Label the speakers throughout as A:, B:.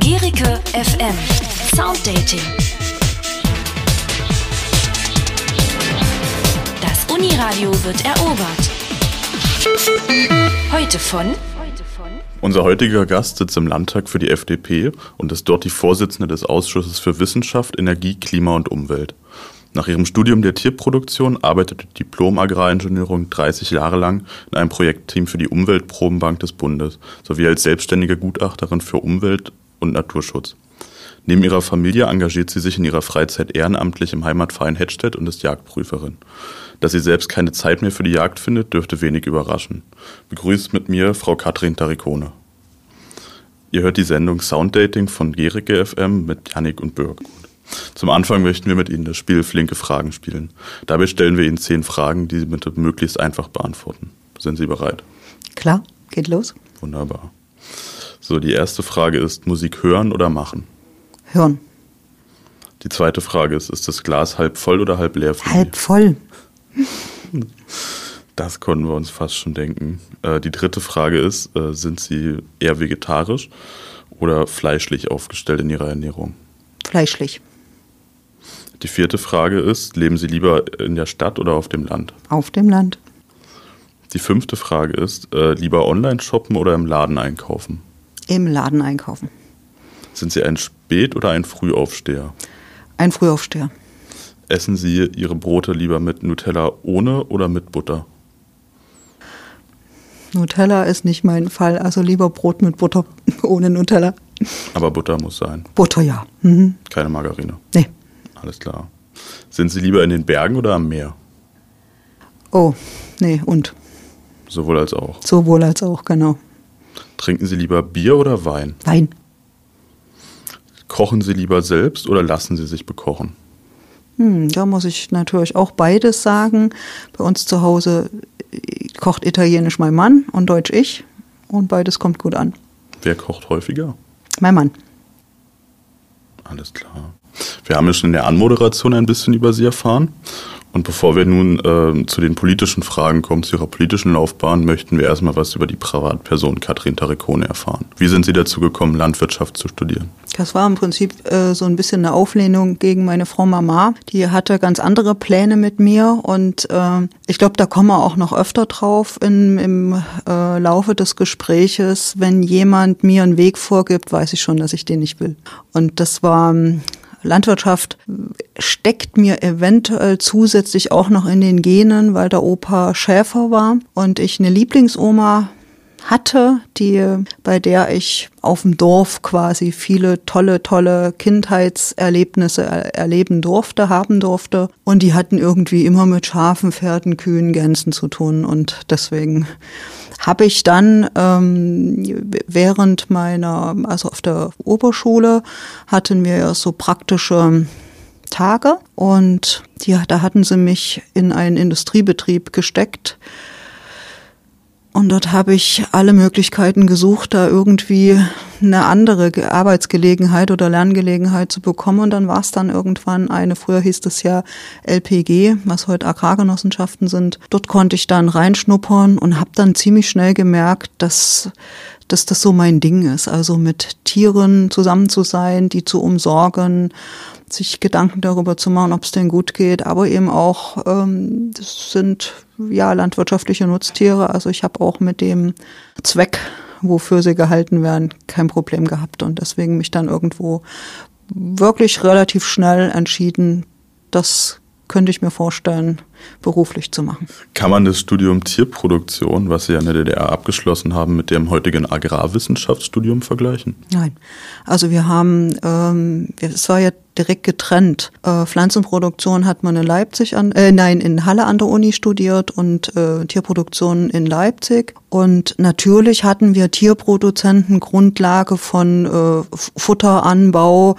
A: Gericke FM Sounddating. Das Uniradio wird erobert. Heute von
B: Unser heutiger Gast sitzt im Landtag für die FDP und ist dort die Vorsitzende des Ausschusses für Wissenschaft, Energie, Klima und Umwelt. Nach ihrem Studium der Tierproduktion arbeitet die Diplom-Agraringenieurin 30 Jahre lang in einem Projektteam für die Umweltprobenbank des Bundes sowie als selbstständige Gutachterin für Umwelt- und Naturschutz. Neben ihrer Familie engagiert sie sich in ihrer Freizeit ehrenamtlich im Heimatverein Hedstedt und ist Jagdprüferin. Dass sie selbst keine Zeit mehr für die Jagd findet, dürfte wenig überraschen. Begrüßt mit mir Frau Katrin Tarikone. Ihr hört die Sendung Sounddating von Gericke FM mit Yannick und Birg. Zum Anfang möchten wir mit Ihnen das Spiel Flinke Fragen spielen. Dabei stellen wir Ihnen zehn Fragen, die Sie bitte möglichst einfach beantworten. Sind Sie bereit?
C: Klar, geht los.
B: Wunderbar. So, die erste Frage ist, Musik hören oder machen?
C: Hören.
B: Die zweite Frage ist, ist das Glas halb voll oder halb leer? Für
C: Halb voll.
B: Das konnten wir uns fast schon denken. Äh, die dritte Frage ist, äh, sind Sie eher vegetarisch oder fleischlich aufgestellt in Ihrer Ernährung?
C: Fleischlich.
B: Die vierte Frage ist, leben Sie lieber in der Stadt oder auf dem Land?
C: Auf dem Land.
B: Die fünfte Frage ist, äh, lieber online shoppen oder im Laden einkaufen?
C: Im Laden einkaufen.
B: Sind Sie ein Spät- oder ein Frühaufsteher?
C: Ein Frühaufsteher.
B: Essen Sie Ihre Brote lieber mit Nutella ohne oder mit Butter?
C: Nutella ist nicht mein Fall, also lieber Brot mit Butter ohne Nutella.
B: Aber Butter muss sein,
C: Butter ja. Mhm.
B: keine Margarine.
C: Nee.
B: Alles klar. Sind Sie lieber in den Bergen oder am Meer?
C: Oh, nee, und.
B: Sowohl als auch.
C: Sowohl als auch, genau.
B: Trinken Sie lieber Bier oder Wein?
C: Wein.
B: Kochen Sie lieber selbst oder lassen Sie sich bekochen?
C: Hm, da muss ich natürlich auch beides sagen. Bei uns zu Hause äh, kocht Italienisch mein Mann und Deutsch ich. Und beides kommt gut an.
B: Wer kocht häufiger?
C: Mein Mann.
B: Alles klar. Wir haben ja schon in der Anmoderation ein bisschen über Sie erfahren. Und bevor wir nun äh, zu den politischen Fragen kommen, zu Ihrer politischen Laufbahn, möchten wir erstmal was über die Privatperson Katrin Tarikone erfahren. Wie sind Sie dazu gekommen, Landwirtschaft zu studieren?
C: Das war im Prinzip äh, so ein bisschen eine Auflehnung gegen meine Frau Mama. Die hatte ganz andere Pläne mit mir und äh, ich glaube, da kommen wir auch noch öfter drauf in, im äh, Laufe des Gespräches. Wenn jemand mir einen Weg vorgibt, weiß ich schon, dass ich den nicht will. Und das war ähm, Landwirtschaft steckt mir eventuell zusätzlich auch noch in den Genen, weil der Opa Schäfer war und ich eine Lieblingsoma hatte, die, bei der ich auf dem Dorf quasi viele tolle, tolle Kindheitserlebnisse er erleben durfte, haben durfte. Und die hatten irgendwie immer mit Schafen, Pferden, Kühen, Gänsen zu tun. Und deswegen habe ich dann ähm, während meiner, also auf der Oberschule, hatten wir ja so praktische Tage und die, da hatten sie mich in einen Industriebetrieb gesteckt. Und dort habe ich alle Möglichkeiten gesucht, da irgendwie eine andere Ge- Arbeitsgelegenheit oder Lerngelegenheit zu bekommen. Und dann war es dann irgendwann eine, früher hieß es ja LPG, was heute Agrargenossenschaften sind. Dort konnte ich dann reinschnuppern und habe dann ziemlich schnell gemerkt, dass dass das so mein Ding ist. Also mit Tieren zusammen zu sein, die zu umsorgen, sich Gedanken darüber zu machen, ob es denen gut geht, aber eben auch, ähm, das sind ja landwirtschaftliche Nutztiere. Also ich habe auch mit dem Zweck, wofür sie gehalten werden, kein Problem gehabt und deswegen mich dann irgendwo wirklich relativ schnell entschieden, das könnte ich mir vorstellen, beruflich zu machen.
B: Kann man das Studium Tierproduktion, was Sie ja in der DDR abgeschlossen haben, mit dem heutigen Agrarwissenschaftsstudium vergleichen?
C: Nein. Also wir haben, ähm, es war ja direkt getrennt. Äh, Pflanzenproduktion hat man in Leipzig an, äh, nein, in Halle an der Uni studiert und äh, Tierproduktion in Leipzig. Und natürlich hatten wir Tierproduzenten Grundlage von äh, Futteranbau,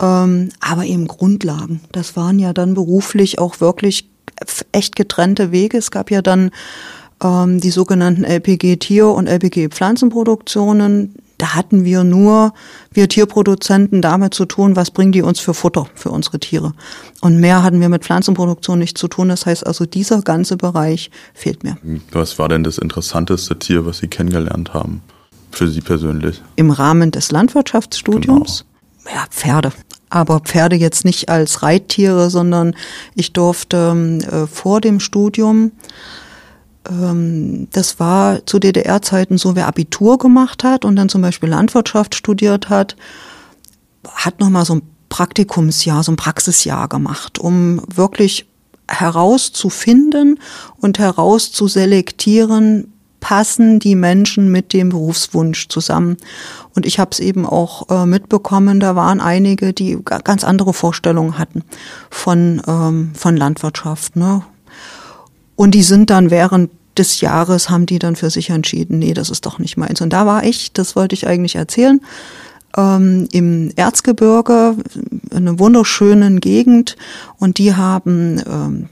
C: ähm, aber eben Grundlagen. Das waren ja dann beruflich auch wirklich echt getrennte Wege. Es gab ja dann ähm, die sogenannten LPG Tier- und LPG Pflanzenproduktionen. da hatten wir nur, wir Tierproduzenten, damit zu tun, was bringen die uns für Futter für unsere Tiere. Und mehr hatten wir mit Pflanzenproduktion nicht zu tun. Das heißt also, dieser ganze Bereich fehlt mir.
B: Was war denn das interessanteste Tier, was Sie kennengelernt haben? Für Sie persönlich?
C: Im Rahmen des Landwirtschaftsstudiums? Genau. Ja, Pferde aber Pferde jetzt nicht als Reittiere, sondern ich durfte äh, vor dem Studium, ähm, das war zu DDR-Zeiten so, wer Abitur gemacht hat und dann zum Beispiel Landwirtschaft studiert hat, hat nochmal so ein Praktikumsjahr, so ein Praxisjahr gemacht, um wirklich herauszufinden und herauszuselektieren, passen die Menschen mit dem Berufswunsch zusammen. Und ich habe es eben auch äh, mitbekommen, da waren einige, die ganz andere Vorstellungen hatten von, ähm, von Landwirtschaft. Ne? Und die sind dann während des Jahres, haben die dann für sich entschieden, nee, das ist doch nicht meins. Und da war ich, das wollte ich eigentlich erzählen, ähm, im Erzgebirge, in einer wunderschönen Gegend. Und die haben ähm,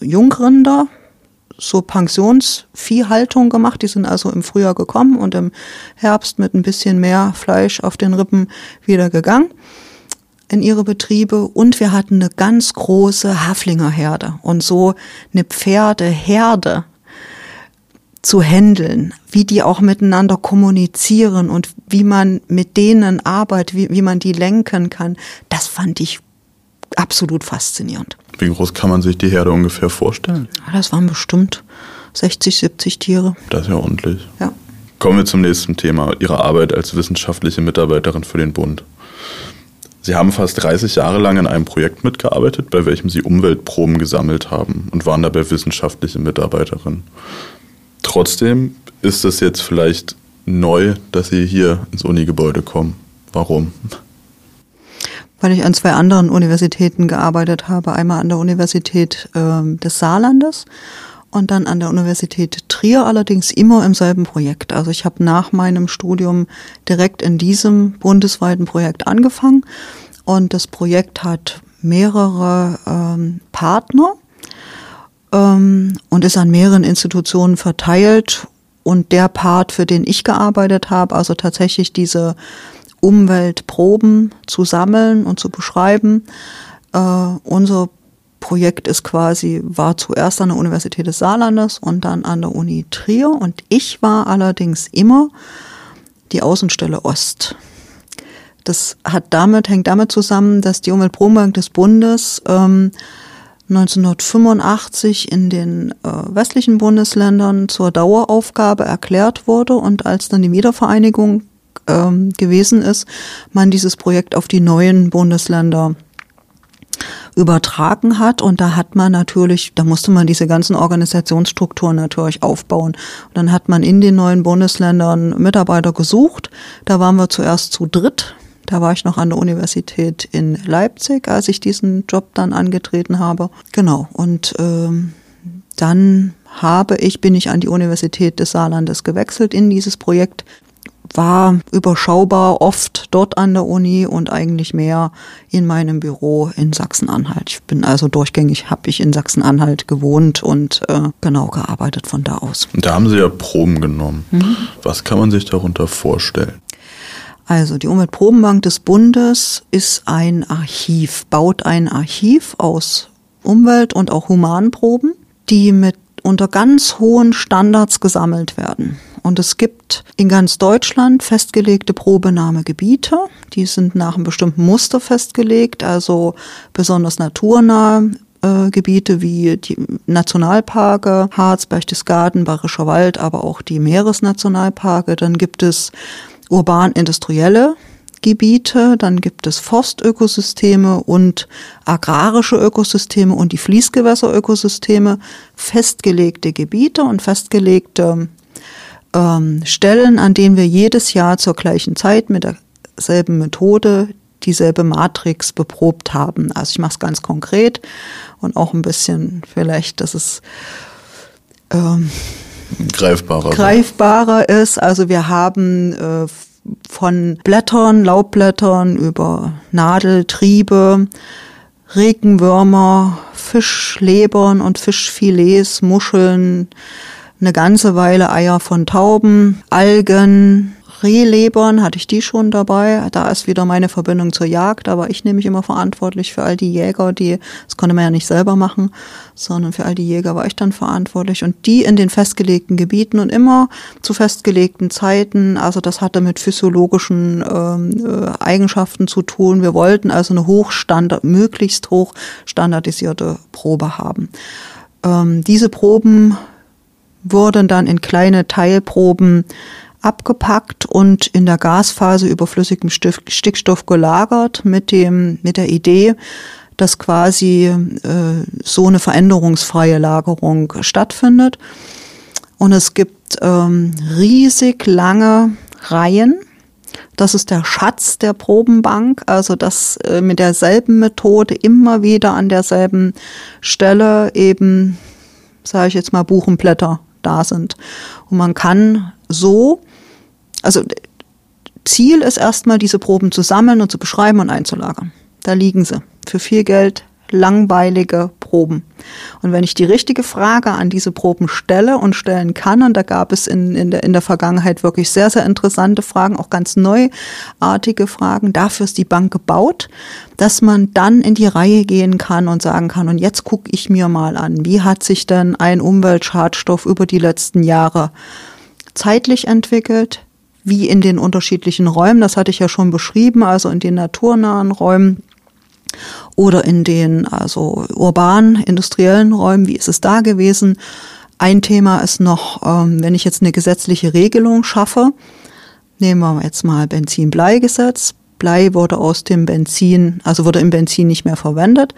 C: Jungrinder, so Pensionsviehhaltung gemacht. Die sind also im Frühjahr gekommen und im Herbst mit ein bisschen mehr Fleisch auf den Rippen wieder gegangen in ihre Betriebe und wir hatten eine ganz große Haflingerherde und so eine Pferdeherde zu handeln, wie die auch miteinander kommunizieren und wie man mit denen arbeitet, wie, wie man die lenken kann, das fand ich absolut faszinierend.
B: Wie groß kann man sich die Herde ungefähr vorstellen?
C: Das waren bestimmt 60, 70 Tiere.
B: Das ist ja ordentlich.
C: Ja.
B: Kommen wir zum nächsten Thema, Ihre Arbeit als wissenschaftliche Mitarbeiterin für den Bund. Sie haben fast 30 Jahre lang in einem Projekt mitgearbeitet, bei welchem Sie Umweltproben gesammelt haben und waren dabei wissenschaftliche Mitarbeiterin. Trotzdem ist es jetzt vielleicht neu, dass Sie hier ins Unigebäude kommen. Warum?
C: Weil ich an zwei anderen Universitäten gearbeitet habe. Einmal an der Universität äh, des Saarlandes und dann an der Universität Trier, allerdings immer im selben Projekt. Also ich habe nach meinem Studium direkt in diesem bundesweiten Projekt angefangen und das Projekt hat mehrere ähm, Partner ähm, und ist an mehreren Institutionen verteilt. Und der Part, für den ich gearbeitet habe, also tatsächlich diese Umweltproben zu sammeln und zu beschreiben. Äh, unser Projekt ist quasi, war zuerst an der Universität des Saarlandes und dann an der Uni Trier und ich war allerdings immer die Außenstelle Ost. Das hat damit, hängt damit zusammen, dass die Umweltprobenbank des Bundes ähm, 1985 in den äh, westlichen Bundesländern zur Daueraufgabe erklärt wurde und als dann die Wiedervereinigung ähm, gewesen ist, man dieses Projekt auf die neuen Bundesländer übertragen hat und da hat man natürlich, da musste man diese ganzen Organisationsstrukturen natürlich aufbauen. Und dann hat man in den neuen Bundesländern Mitarbeiter gesucht. Da waren wir zuerst zu dritt. Da war ich noch an der Universität in Leipzig, als ich diesen Job dann angetreten habe. Genau. Und ähm, dann habe ich, bin ich an die Universität des Saarlandes gewechselt in dieses Projekt war überschaubar oft dort an der Uni und eigentlich mehr in meinem Büro in Sachsen-Anhalt. Ich bin also durchgängig, habe ich in Sachsen-Anhalt gewohnt und äh, genau gearbeitet von da aus.
B: Und da haben Sie ja Proben genommen. Mhm. Was kann man sich darunter vorstellen?
C: Also die Umweltprobenbank des Bundes ist ein Archiv, baut ein Archiv aus Umwelt- und auch Humanproben, die mit unter ganz hohen Standards gesammelt werden. Und es gibt in ganz Deutschland festgelegte Probenahmegebiete. Die sind nach einem bestimmten Muster festgelegt, also besonders naturnahe äh, Gebiete wie die Nationalparke, Harz, Berchtesgaden, Bayerischer Wald, aber auch die Meeresnationalparke. Dann gibt es urban-industrielle Gebiete, dann gibt es Forstökosysteme und agrarische Ökosysteme und die Fließgewässerökosysteme, festgelegte Gebiete und festgelegte ähm, Stellen, an denen wir jedes Jahr zur gleichen Zeit mit derselben Methode dieselbe Matrix beprobt haben. Also ich mache es ganz konkret und auch ein bisschen vielleicht, dass es ähm,
B: greifbarer,
C: greifbarer ist. Also wir haben äh, von Blättern, Laubblättern über Nadeltriebe, Regenwürmer, Fischlebern und Fischfilets, Muscheln, eine ganze Weile Eier von Tauben, Algen, Rehlebern, hatte ich die schon dabei. Da ist wieder meine Verbindung zur Jagd, aber ich nehme mich immer verantwortlich für all die Jäger, die, das konnte man ja nicht selber machen, sondern für all die Jäger war ich dann verantwortlich und die in den festgelegten Gebieten und immer zu festgelegten Zeiten. Also das hatte mit physiologischen ähm, äh, Eigenschaften zu tun. Wir wollten also eine hochstandard, möglichst hoch standardisierte Probe haben. Ähm, diese Proben wurden dann in kleine Teilproben abgepackt und in der Gasphase über flüssigem Stickstoff gelagert mit dem, mit der Idee, dass quasi äh, so eine veränderungsfreie Lagerung stattfindet. Und es gibt ähm, riesig lange Reihen. Das ist der Schatz der Probenbank, also dass äh, mit derselben Methode immer wieder an derselben Stelle eben, sage ich jetzt mal, Buchenblätter da sind. Und man kann so also Ziel ist erstmal, diese Proben zu sammeln und zu beschreiben und einzulagern. Da liegen sie. Für viel Geld langweilige Proben. Und wenn ich die richtige Frage an diese Proben stelle und stellen kann, und da gab es in, in, der, in der Vergangenheit wirklich sehr, sehr interessante Fragen, auch ganz neuartige Fragen, dafür ist die Bank gebaut, dass man dann in die Reihe gehen kann und sagen kann, und jetzt gucke ich mir mal an, wie hat sich denn ein Umweltschadstoff über die letzten Jahre zeitlich entwickelt, wie in den unterschiedlichen Räumen, das hatte ich ja schon beschrieben, also in den naturnahen Räumen oder in den also urbanen, industriellen Räumen, wie ist es da gewesen? Ein Thema ist noch, ähm, wenn ich jetzt eine gesetzliche Regelung schaffe, nehmen wir jetzt mal Benzin-Blei-Gesetz. Blei wurde aus dem Benzin, also wurde im Benzin nicht mehr verwendet.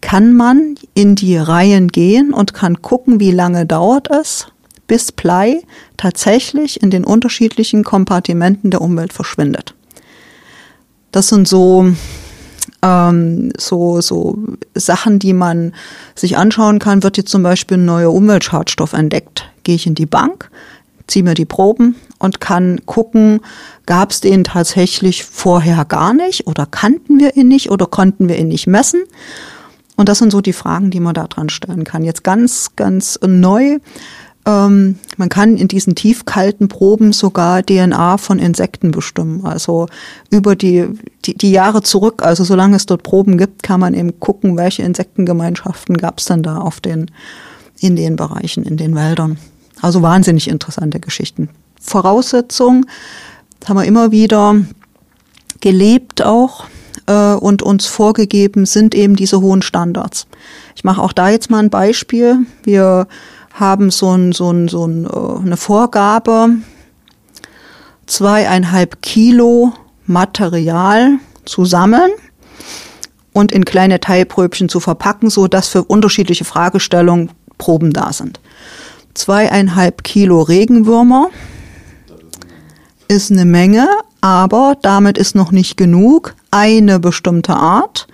C: Kann man in die Reihen gehen und kann gucken, wie lange dauert es, bis Blei tatsächlich in den unterschiedlichen Kompartimenten der Umwelt verschwindet. Das sind so, ähm, so, so Sachen, die man sich anschauen kann. Wird jetzt zum Beispiel ein neuer Umweltschadstoff entdeckt, gehe ich in die Bank, ziehe mir die Proben und kann gucken, gab es den tatsächlich vorher gar nicht oder kannten wir ihn nicht oder konnten wir ihn nicht messen. Und das sind so die Fragen, die man da dran stellen kann. Jetzt ganz, ganz neu ähm, man kann in diesen tiefkalten Proben sogar DNA von Insekten bestimmen. Also über die, die, die Jahre zurück, also solange es dort Proben gibt, kann man eben gucken, welche Insektengemeinschaften gab es denn da auf den, in den Bereichen, in den Wäldern. Also wahnsinnig interessante Geschichten. Voraussetzung, haben wir immer wieder gelebt auch äh, und uns vorgegeben, sind eben diese hohen Standards. Ich mache auch da jetzt mal ein Beispiel. Wir haben so, ein, so, ein, so ein, äh, eine Vorgabe, zweieinhalb Kilo Material zu sammeln und in kleine Teilpröbchen zu verpacken, so dass für unterschiedliche Fragestellungen Proben da sind. Zweieinhalb Kilo Regenwürmer ist eine Menge, aber damit ist noch nicht genug. Eine bestimmte Art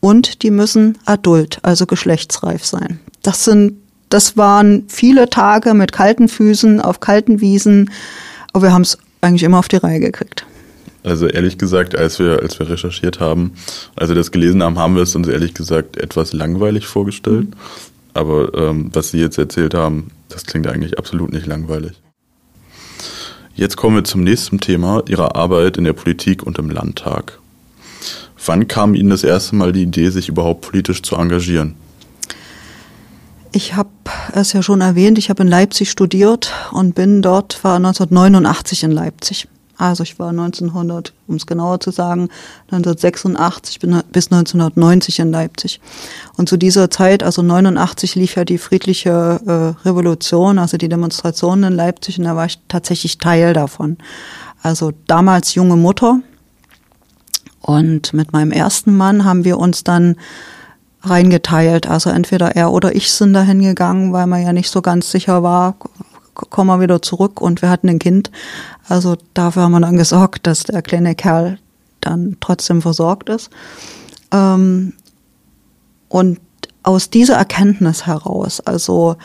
C: und die müssen adult, also geschlechtsreif sein. Das sind das waren viele Tage mit kalten Füßen auf kalten Wiesen, aber wir haben es eigentlich immer auf die Reihe gekriegt.
B: Also ehrlich gesagt, als wir, als wir recherchiert haben, als wir das gelesen haben, haben wir es uns ehrlich gesagt etwas langweilig vorgestellt. Aber ähm, was Sie jetzt erzählt haben, das klingt eigentlich absolut nicht langweilig. Jetzt kommen wir zum nächsten Thema, Ihrer Arbeit in der Politik und im Landtag. Wann kam Ihnen das erste Mal die Idee, sich überhaupt politisch zu engagieren?
C: Ich habe es ja schon erwähnt, ich habe in Leipzig studiert und bin dort, war 1989 in Leipzig. Also ich war 1900, um es genauer zu sagen, 1986 bis 1990 in Leipzig. Und zu dieser Zeit, also 89, lief ja die friedliche äh, Revolution, also die Demonstrationen in Leipzig, und da war ich tatsächlich Teil davon. Also damals junge Mutter. Und mit meinem ersten Mann haben wir uns dann reingeteilt. Also entweder er oder ich sind da hingegangen, weil man ja nicht so ganz sicher war, kommen wir wieder zurück und wir hatten ein Kind. Also dafür haben wir dann gesorgt, dass der kleine Kerl dann trotzdem versorgt ist. Ähm, und aus dieser Erkenntnis heraus, also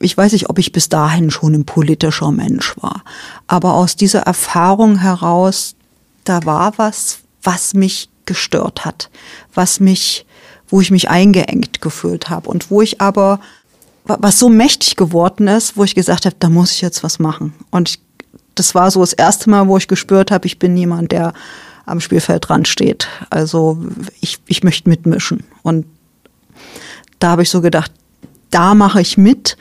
C: ich weiß nicht, ob ich bis dahin schon ein politischer Mensch war, aber aus dieser Erfahrung heraus, da war was, was mich gestört hat, was mich, wo ich mich eingeengt gefühlt habe und wo ich aber, was so mächtig geworden ist, wo ich gesagt habe, da muss ich jetzt was machen. Und das war so das erste Mal, wo ich gespürt habe, ich bin jemand, der am Spielfeld dran steht. Also ich, ich möchte mitmischen. Und da habe ich so gedacht, da mache ich mit.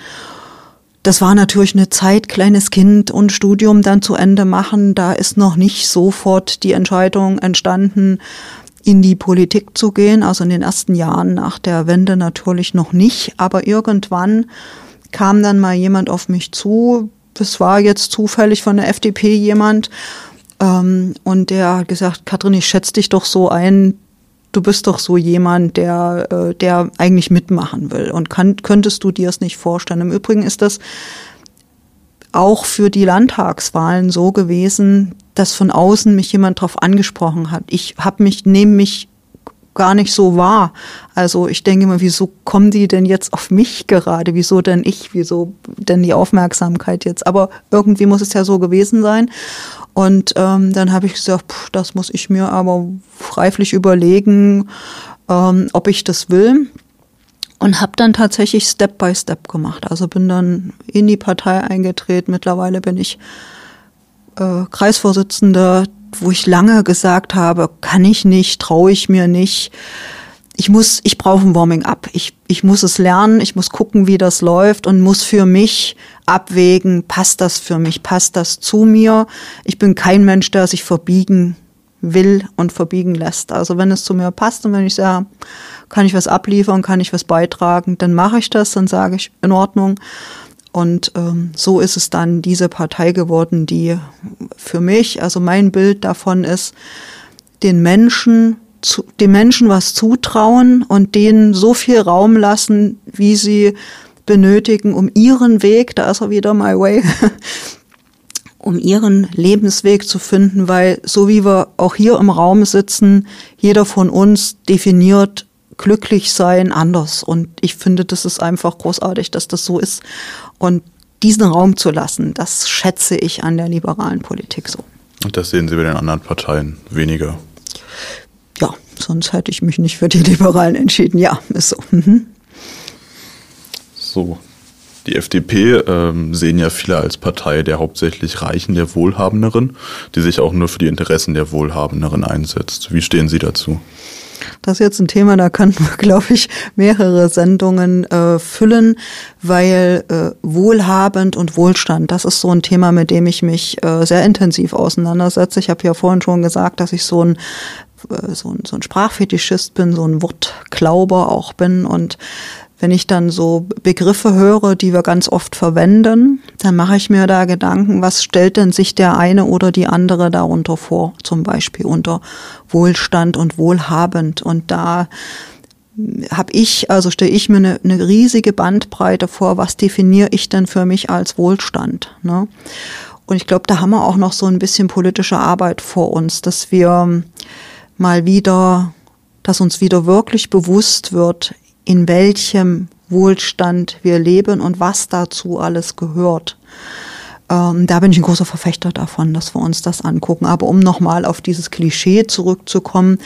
C: Das war natürlich eine Zeit, kleines Kind und Studium dann zu Ende machen. Da ist noch nicht sofort die Entscheidung entstanden, in die Politik zu gehen. Also in den ersten Jahren nach der Wende natürlich noch nicht. Aber irgendwann kam dann mal jemand auf mich zu. Es war jetzt zufällig von der FDP jemand. Ähm, und der hat gesagt, Katrin, ich schätze dich doch so ein, du bist doch so jemand, der, äh, der eigentlich mitmachen will. Und kann, könntest du dir es nicht vorstellen? Im Übrigen ist das auch für die Landtagswahlen so gewesen, dass von außen mich jemand darauf angesprochen hat. Ich habe mich, nehme mich gar nicht so wahr. Also ich denke immer, wieso kommen die denn jetzt auf mich gerade? Wieso denn ich? Wieso denn die Aufmerksamkeit jetzt? Aber irgendwie muss es ja so gewesen sein. Und ähm, dann habe ich gesagt, pff, das muss ich mir aber reiflich überlegen, ähm, ob ich das will. Und habe dann tatsächlich Step by Step gemacht. Also bin dann in die Partei eingetreten. Mittlerweile bin ich äh, Kreisvorsitzende, wo ich lange gesagt habe, kann ich nicht, traue ich mir nicht. Ich muss, ich brauche ein Warming up. Ich, ich muss es lernen, ich muss gucken, wie das läuft und muss für mich abwägen, passt das für mich, passt das zu mir. Ich bin kein Mensch, der sich verbiegen will und verbiegen lässt. Also wenn es zu mir passt und wenn ich sage, kann ich was abliefern, kann ich was beitragen, dann mache ich das, dann sage ich in Ordnung. Und ähm, so ist es dann diese Partei geworden, die für mich, also mein Bild davon ist, den Menschen, zu, den Menschen was zutrauen und denen so viel Raum lassen, wie sie benötigen, um ihren Weg, da ist er wieder my way, um ihren Lebensweg zu finden, weil so wie wir auch hier im Raum sitzen, jeder von uns definiert glücklich sein anders. Und ich finde, das ist einfach großartig, dass das so ist. Und diesen Raum zu lassen, das schätze ich an der liberalen Politik so.
B: Und das sehen Sie bei den anderen Parteien weniger?
C: Sonst hätte ich mich nicht für die Liberalen entschieden. Ja, ist so. Mhm.
B: So, die FDP ähm, sehen ja viele als Partei der hauptsächlich Reichen, der Wohlhabenderen, die sich auch nur für die Interessen der Wohlhabenderen einsetzt. Wie stehen Sie dazu?
C: Das ist jetzt ein Thema, da könnten wir, glaube ich, mehrere Sendungen äh, füllen, weil äh, Wohlhabend und Wohlstand, das ist so ein Thema, mit dem ich mich äh, sehr intensiv auseinandersetze. Ich habe ja vorhin schon gesagt, dass ich so ein so ein, so ein Sprachfetischist bin, so ein Wortklauber auch bin und wenn ich dann so Begriffe höre, die wir ganz oft verwenden, dann mache ich mir da Gedanken, was stellt denn sich der eine oder die andere darunter vor, zum Beispiel unter Wohlstand und Wohlhabend. Und da habe ich, also stelle ich mir eine, eine, riesige Bandbreite vor, was definiere ich denn für mich als Wohlstand. Ne? Und ich glaube, da haben wir auch noch so ein bisschen politische Arbeit vor uns, dass wir mal wieder, dass uns wieder wirklich bewusst wird, in welchem Wohlstand wir leben und was dazu alles gehört. Ähm, da bin ich ein großer Verfechter davon, dass wir uns das angucken. Aber um nochmal auf dieses Klischee zurückzukommen,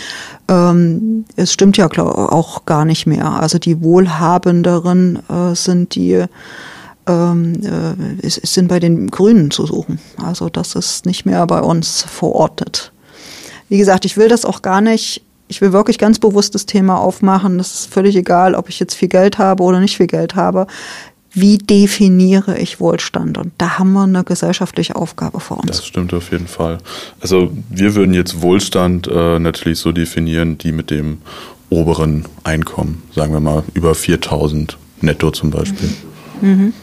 C: ähm, es stimmt ja auch gar nicht mehr. Also die Wohlhabenderen äh, sind die ähm, äh, sind bei den Grünen zu suchen. Also das ist nicht mehr bei uns verortet. Wie gesagt, ich will das auch gar nicht ich will wirklich ganz bewusst das Thema aufmachen. Das ist völlig egal, ob ich jetzt viel Geld habe oder nicht viel Geld habe. Wie definiere ich Wohlstand? Und da haben wir eine gesellschaftliche Aufgabe vor uns.
B: Das stimmt auf jeden Fall. Also wir würden jetzt Wohlstand äh, natürlich so definieren, die mit dem oberen Einkommen, sagen wir mal über 4000 netto zum Beispiel. Mhm.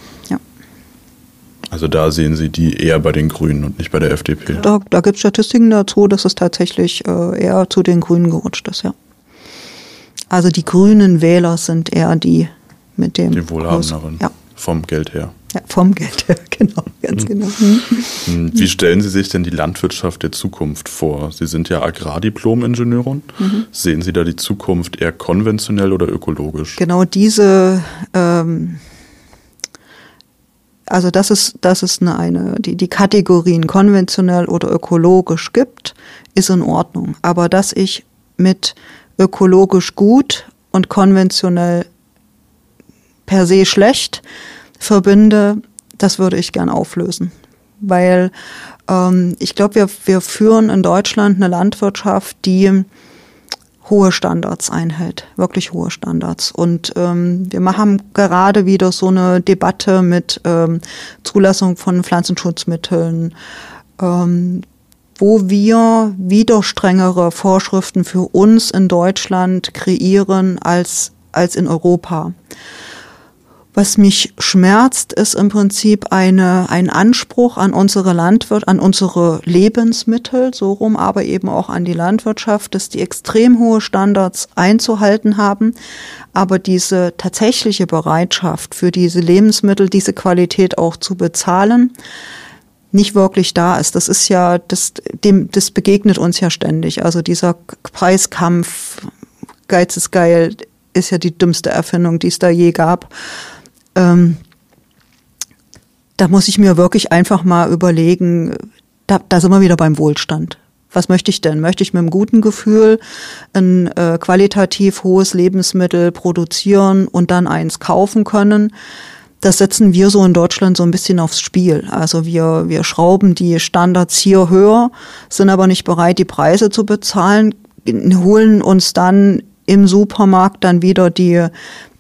B: Also da sehen Sie die eher bei den Grünen und nicht bei der FDP.
C: Da, da gibt es Statistiken dazu, dass es tatsächlich äh, eher zu den Grünen gerutscht ist, ja. Also die grünen Wähler sind eher die mit dem.
B: Die Wohlhabenderen. Ja. Vom Geld her.
C: Ja, vom Geld her, genau, ganz genau.
B: Mhm. Wie stellen Sie sich denn die Landwirtschaft der Zukunft vor? Sie sind ja Agrardiplom-Ingenieurin. Mhm. Sehen Sie da die Zukunft eher konventionell oder ökologisch?
C: Genau diese ähm, also dass es, dass es eine, eine die, die Kategorien konventionell oder ökologisch gibt, ist in Ordnung. Aber dass ich mit ökologisch gut und konventionell per se schlecht verbinde, das würde ich gern auflösen. weil ähm, ich glaube, wir, wir führen in Deutschland eine Landwirtschaft, die hohe Standards einhält, wirklich hohe Standards. Und ähm, wir machen gerade wieder so eine Debatte mit ähm, Zulassung von Pflanzenschutzmitteln, ähm, wo wir wieder strengere Vorschriften für uns in Deutschland kreieren als, als in Europa. Was mich schmerzt, ist im Prinzip eine, ein Anspruch an unsere Landwirt, an unsere Lebensmittel, so rum, aber eben auch an die Landwirtschaft, dass die extrem hohe Standards einzuhalten haben, aber diese tatsächliche Bereitschaft für diese Lebensmittel, diese Qualität auch zu bezahlen, nicht wirklich da ist. Das ist ja, das, dem, das begegnet uns ja ständig. Also dieser Preiskampf, Geiz ist geil, ist ja die dümmste Erfindung, die es da je gab ähm, da muss ich mir wirklich einfach mal überlegen, da, da sind wir wieder beim Wohlstand. Was möchte ich denn? Möchte ich mit einem guten Gefühl ein äh, qualitativ hohes Lebensmittel produzieren und dann eins kaufen können? Das setzen wir so in Deutschland so ein bisschen aufs Spiel. Also wir, wir schrauben die Standards hier höher, sind aber nicht bereit, die Preise zu bezahlen, holen uns dann im Supermarkt dann wieder die,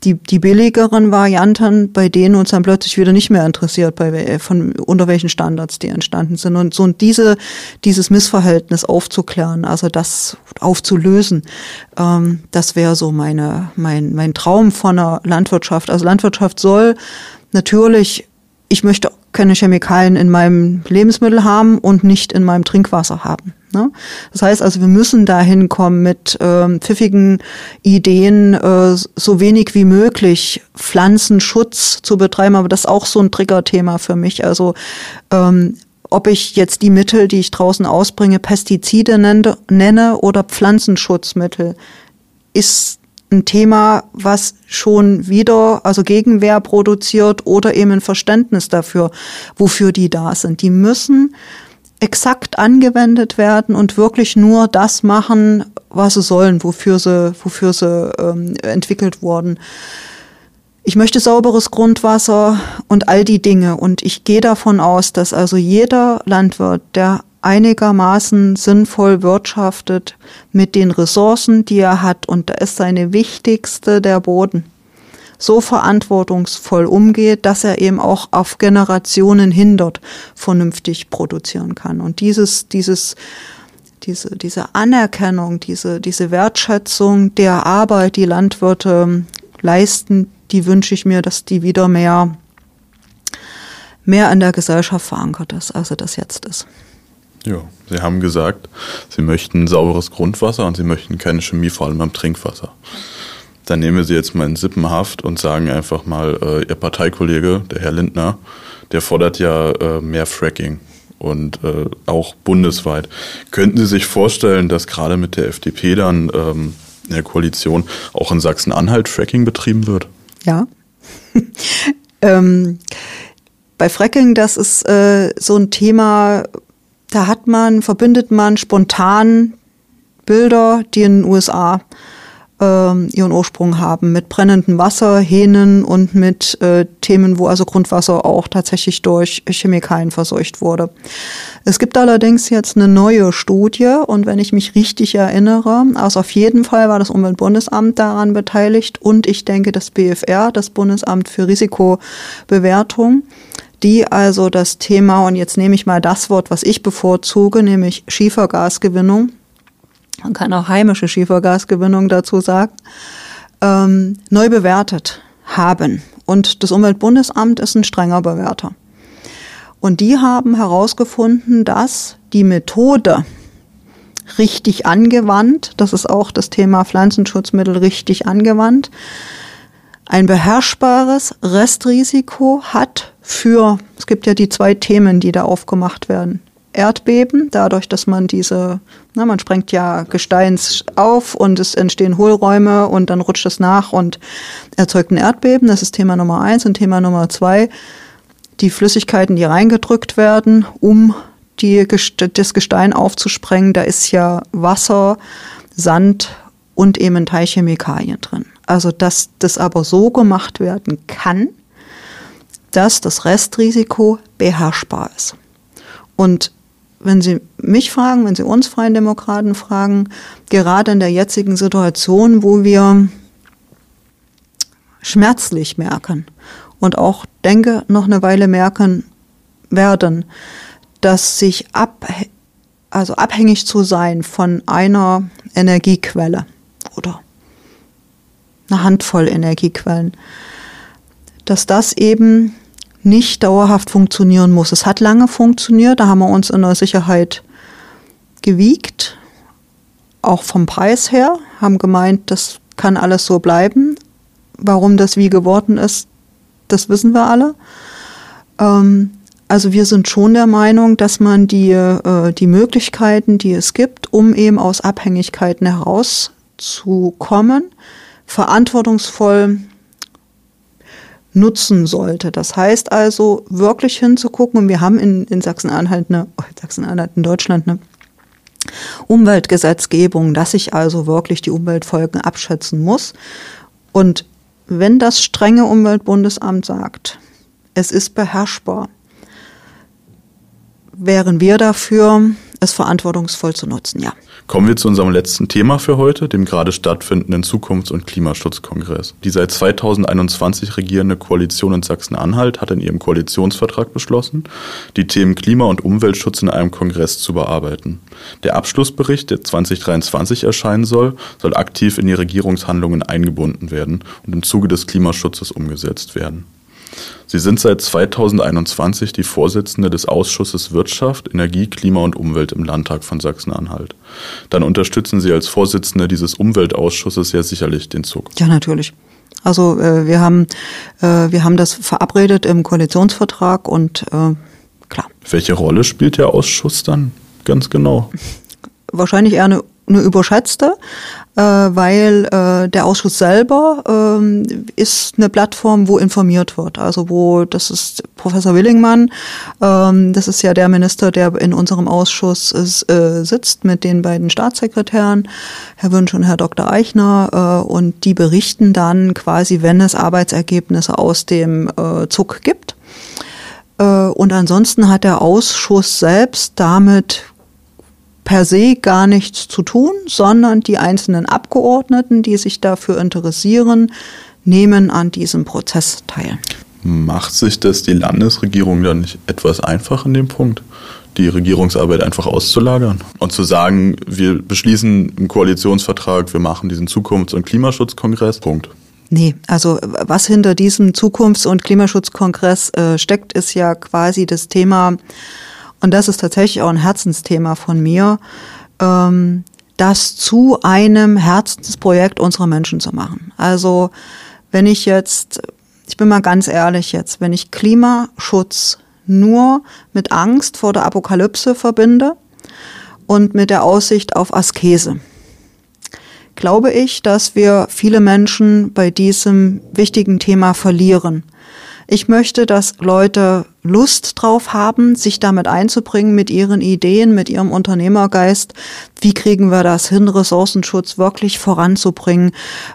C: die, die billigeren Varianten, bei denen uns dann plötzlich wieder nicht mehr interessiert, bei, von, unter welchen Standards die entstanden sind. Und so und diese, dieses Missverhältnis aufzuklären, also das aufzulösen, ähm, das wäre so meine, mein, mein Traum von einer Landwirtschaft. Also Landwirtschaft soll natürlich, ich möchte keine Chemikalien in meinem Lebensmittel haben und nicht in meinem Trinkwasser haben. Ne? Das heißt also, wir müssen dahin kommen mit ähm, pfiffigen Ideen, äh, so wenig wie möglich Pflanzenschutz zu betreiben. Aber das ist auch so ein Triggerthema für mich. Also ähm, ob ich jetzt die Mittel, die ich draußen ausbringe, Pestizide nenne, nenne oder Pflanzenschutzmittel, ist ein Thema, was schon wieder, also Gegenwehr produziert oder eben ein Verständnis dafür, wofür die da sind. Die müssen exakt angewendet werden und wirklich nur das machen, was sie sollen, wofür sie, wofür sie ähm, entwickelt wurden. Ich möchte sauberes Grundwasser und all die Dinge. Und ich gehe davon aus, dass also jeder Landwirt, der einigermaßen sinnvoll wirtschaftet mit den Ressourcen, die er hat, und da ist seine wichtigste der Boden so verantwortungsvoll umgeht, dass er eben auch auf Generationen hindert vernünftig produzieren kann. Und dieses, dieses, diese, diese Anerkennung, diese, diese Wertschätzung der Arbeit, die Landwirte leisten, die wünsche ich mir, dass die wieder mehr, mehr in der Gesellschaft verankert ist, als das jetzt ist.
B: Ja, Sie haben gesagt, Sie möchten sauberes Grundwasser und Sie möchten keine Chemie, vor allem beim Trinkwasser dann nehmen wir sie jetzt mal in Sippenhaft und sagen einfach mal, äh, Ihr Parteikollege, der Herr Lindner, der fordert ja äh, mehr Fracking und äh, auch bundesweit. Könnten Sie sich vorstellen, dass gerade mit der FDP dann ähm, in der Koalition auch in Sachsen-Anhalt Fracking betrieben wird?
C: Ja. ähm, bei Fracking, das ist äh, so ein Thema, da hat man, verbindet man spontan Bilder, die in den USA äh, ihren Ursprung haben, mit brennendem Wasser, Hähnen und mit äh, Themen, wo also Grundwasser auch tatsächlich durch Chemikalien verseucht wurde. Es gibt allerdings jetzt eine neue Studie und wenn ich mich richtig erinnere, also auf jeden Fall war das Umweltbundesamt daran beteiligt und ich denke das BFR, das Bundesamt für Risikobewertung, die also das Thema, und jetzt nehme ich mal das Wort, was ich bevorzuge, nämlich Schiefergasgewinnung, man kann auch heimische Schiefergasgewinnung dazu sagen, ähm, neu bewertet haben. Und das Umweltbundesamt ist ein strenger Bewerter. Und die haben herausgefunden, dass die Methode richtig angewandt, das ist auch das Thema Pflanzenschutzmittel richtig angewandt, ein beherrschbares Restrisiko hat für, es gibt ja die zwei Themen, die da aufgemacht werden. Erdbeben, dadurch, dass man diese, na, man sprengt ja Gesteins auf und es entstehen Hohlräume und dann rutscht es nach und erzeugt ein Erdbeben. Das ist Thema Nummer eins. Und Thema Nummer zwei, die Flüssigkeiten, die reingedrückt werden, um die, das Gestein aufzusprengen. Da ist ja Wasser, Sand und eben Teilchemikalien drin. Also, dass das aber so gemacht werden kann, dass das Restrisiko beherrschbar ist. Und wenn Sie mich fragen, wenn Sie uns Freien Demokraten fragen, gerade in der jetzigen Situation, wo wir schmerzlich merken und auch denke noch eine Weile merken werden, dass sich ab, also abhängig zu sein von einer Energiequelle oder eine Handvoll Energiequellen, dass das eben nicht dauerhaft funktionieren muss. Es hat lange funktioniert, da haben wir uns in der Sicherheit gewiegt, auch vom Preis her, haben gemeint, das kann alles so bleiben. Warum das wie geworden ist, das wissen wir alle. Ähm, also wir sind schon der Meinung, dass man die, äh, die Möglichkeiten, die es gibt, um eben aus Abhängigkeiten herauszukommen, verantwortungsvoll nutzen sollte. Das heißt also, wirklich hinzugucken, und wir haben in, in Sachsen-Anhalt eine, oh, Sachsen-Anhalt in Deutschland eine Umweltgesetzgebung, dass ich also wirklich die Umweltfolgen abschätzen muss. Und wenn das strenge Umweltbundesamt sagt, es ist beherrschbar, wären wir dafür, es verantwortungsvoll zu nutzen, ja.
B: Kommen wir zu unserem letzten Thema für heute, dem gerade stattfindenden Zukunfts- und Klimaschutzkongress. Die seit 2021 regierende Koalition in Sachsen-Anhalt hat in ihrem Koalitionsvertrag beschlossen, die Themen Klima- und Umweltschutz in einem Kongress zu bearbeiten. Der Abschlussbericht, der 2023 erscheinen soll, soll aktiv in die Regierungshandlungen eingebunden werden und im Zuge des Klimaschutzes umgesetzt werden. Sie sind seit 2021 die Vorsitzende des Ausschusses Wirtschaft, Energie, Klima und Umwelt im Landtag von Sachsen-Anhalt. Dann unterstützen Sie als Vorsitzende dieses Umweltausschusses ja sicherlich den Zug.
C: Ja, natürlich. Also äh, wir haben äh, wir haben das verabredet im Koalitionsvertrag und äh, klar.
B: Welche Rolle spielt der Ausschuss dann ganz genau?
C: Wahrscheinlich eher eine eine überschätzte, weil äh, der Ausschuss selber ähm, ist eine Plattform, wo informiert wird. Also wo, das ist Professor Willingmann, ähm, das ist ja der Minister, der in unserem Ausschuss ist, äh, sitzt mit den beiden Staatssekretären, Herr Wünsch und Herr Dr. Eichner, äh, und die berichten dann quasi, wenn es Arbeitsergebnisse aus dem äh, Zug gibt. Äh, und ansonsten hat der Ausschuss selbst damit per se gar nichts zu tun, sondern die einzelnen Abgeordneten, die sich dafür interessieren, nehmen an diesem Prozess teil.
B: Macht sich das die Landesregierung dann nicht etwas einfach in dem Punkt, die Regierungsarbeit einfach auszulagern und zu sagen, wir beschließen im Koalitionsvertrag, wir machen diesen Zukunfts- und Klimaschutzkongress, Punkt.
C: Nee, also was hinter diesem Zukunfts- und Klimaschutzkongress äh, steckt, ist ja quasi das Thema und das ist tatsächlich auch ein Herzensthema von mir, ähm, das zu einem Herzensprojekt unserer Menschen zu machen. Also wenn ich jetzt, ich bin mal ganz ehrlich jetzt, wenn ich Klimaschutz nur mit Angst vor der Apokalypse verbinde und mit der Aussicht auf Askese, glaube ich, dass wir viele Menschen bei diesem wichtigen Thema verlieren. Ich möchte, dass Leute Lust drauf haben, sich damit einzubringen, mit ihren Ideen, mit ihrem Unternehmergeist. Wie kriegen wir das hin, Ressourcenschutz wirklich voranzubringen?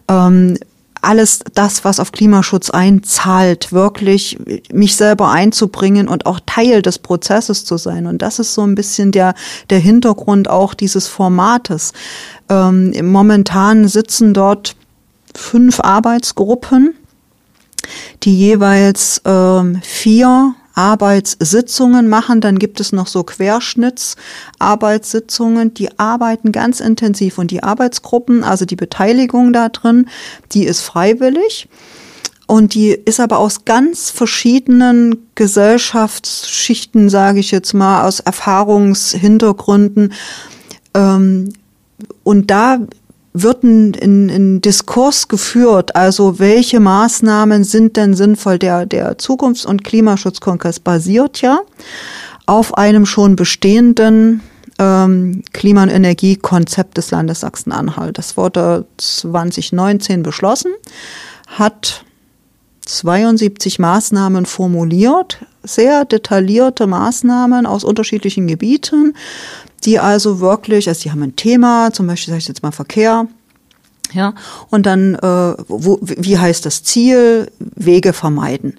C: Ähm, alles das, was auf Klimaschutz einzahlt, wirklich mich selber einzubringen und auch Teil des Prozesses zu sein. Und das ist so ein bisschen der, der Hintergrund auch dieses Formates. Ähm, momentan sitzen dort fünf Arbeitsgruppen die jeweils ähm, vier Arbeitssitzungen machen. Dann gibt es noch so Querschnittsarbeitssitzungen. Die arbeiten ganz intensiv und die Arbeitsgruppen, also die Beteiligung da drin, die ist freiwillig. Und die ist aber aus ganz verschiedenen Gesellschaftsschichten, sage ich jetzt mal, aus Erfahrungshintergründen. Ähm, und da wird ein, ein, ein Diskurs geführt, also welche Maßnahmen sind denn sinnvoll? Der, der Zukunfts- und Klimaschutzkongress basiert ja auf einem schon bestehenden ähm, Klima- und Energiekonzept des Landes Sachsen-Anhalt. Das wurde 2019 beschlossen, hat 72 Maßnahmen formuliert, sehr detaillierte Maßnahmen aus unterschiedlichen Gebieten die also wirklich, also die haben ein Thema, zum Beispiel sage ich jetzt mal Verkehr, ja, und dann, äh, wo, wie heißt das Ziel? Wege vermeiden.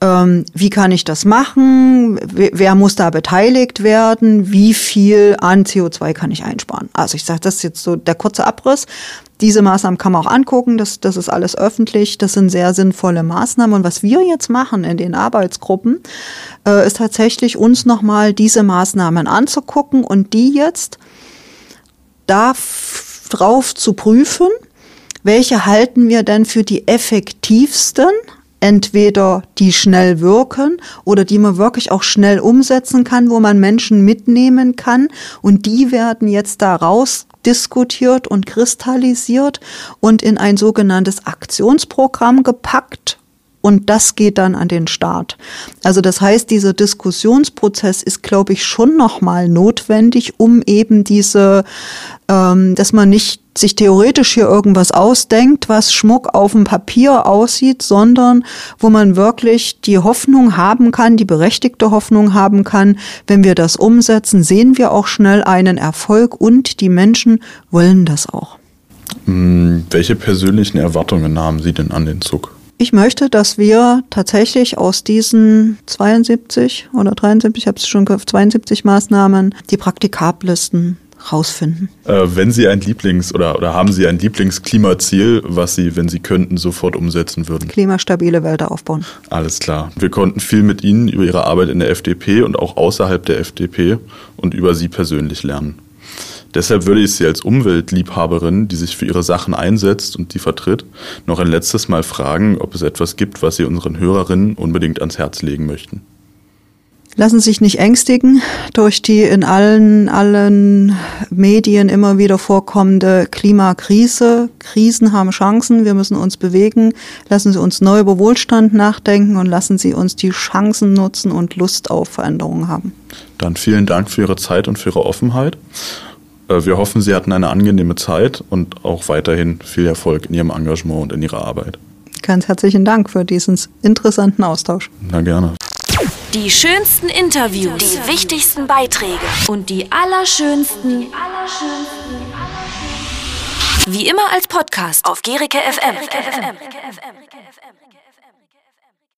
C: ähm, wie kann ich das machen, wer muss da beteiligt werden, wie viel an CO2 kann ich einsparen. Also ich sage, das ist jetzt so der kurze Abriss. Diese Maßnahmen kann man auch angucken, das, das ist alles öffentlich, das sind sehr sinnvolle Maßnahmen. Und was wir jetzt machen in den Arbeitsgruppen, äh, ist tatsächlich uns nochmal diese Maßnahmen anzugucken und die jetzt darauf zu prüfen, welche halten wir denn für die effektivsten entweder die schnell wirken oder die man wirklich auch schnell umsetzen kann, wo man Menschen mitnehmen kann. Und die werden jetzt daraus diskutiert und kristallisiert und in ein sogenanntes Aktionsprogramm gepackt. Und das geht dann an den Start. Also das heißt, dieser Diskussionsprozess ist, glaube ich, schon nochmal notwendig, um eben diese, ähm, dass man nicht sich theoretisch hier irgendwas ausdenkt, was Schmuck auf dem Papier aussieht, sondern wo man wirklich die Hoffnung haben kann, die berechtigte Hoffnung haben kann, wenn wir das umsetzen, sehen wir auch schnell einen Erfolg und die Menschen wollen das auch.
B: Hm, welche persönlichen Erwartungen haben Sie denn an den Zug?
C: Ich möchte, dass wir tatsächlich aus diesen 72 oder 73, ich habe es schon gehört, 72 Maßnahmen die praktikabelsten rausfinden.
B: Äh, wenn Sie ein Lieblings- oder, oder haben Sie ein Lieblingsklimaziel, was Sie, wenn Sie könnten, sofort umsetzen würden?
C: Klimastabile Wälder aufbauen.
B: Alles klar. Wir konnten viel mit Ihnen über Ihre Arbeit in der FDP und auch außerhalb der FDP und über Sie persönlich lernen. Deshalb würde ich Sie als Umweltliebhaberin, die sich für ihre Sachen einsetzt und die vertritt, noch ein letztes Mal fragen, ob es etwas gibt, was Sie unseren Hörerinnen unbedingt ans Herz legen möchten
C: lassen sich nicht ängstigen durch die in allen, allen Medien immer wieder vorkommende Klimakrise. Krisen haben Chancen, wir müssen uns bewegen. Lassen Sie uns neu über Wohlstand nachdenken und lassen Sie uns die Chancen nutzen und Lust auf Veränderungen haben.
B: Dann vielen Dank für Ihre Zeit und für Ihre Offenheit. Äh, wir hoffen, Sie hatten eine angenehme Zeit und auch weiterhin viel Erfolg in Ihrem Engagement und in Ihrer Arbeit.
C: Ganz herzlichen Dank für diesen interessanten Austausch.
B: Na gerne.
A: Die schönsten Interviews, die wichtigsten Beiträge. Und die allerschönsten, wie immer als Podcast. Auf Gericke FM.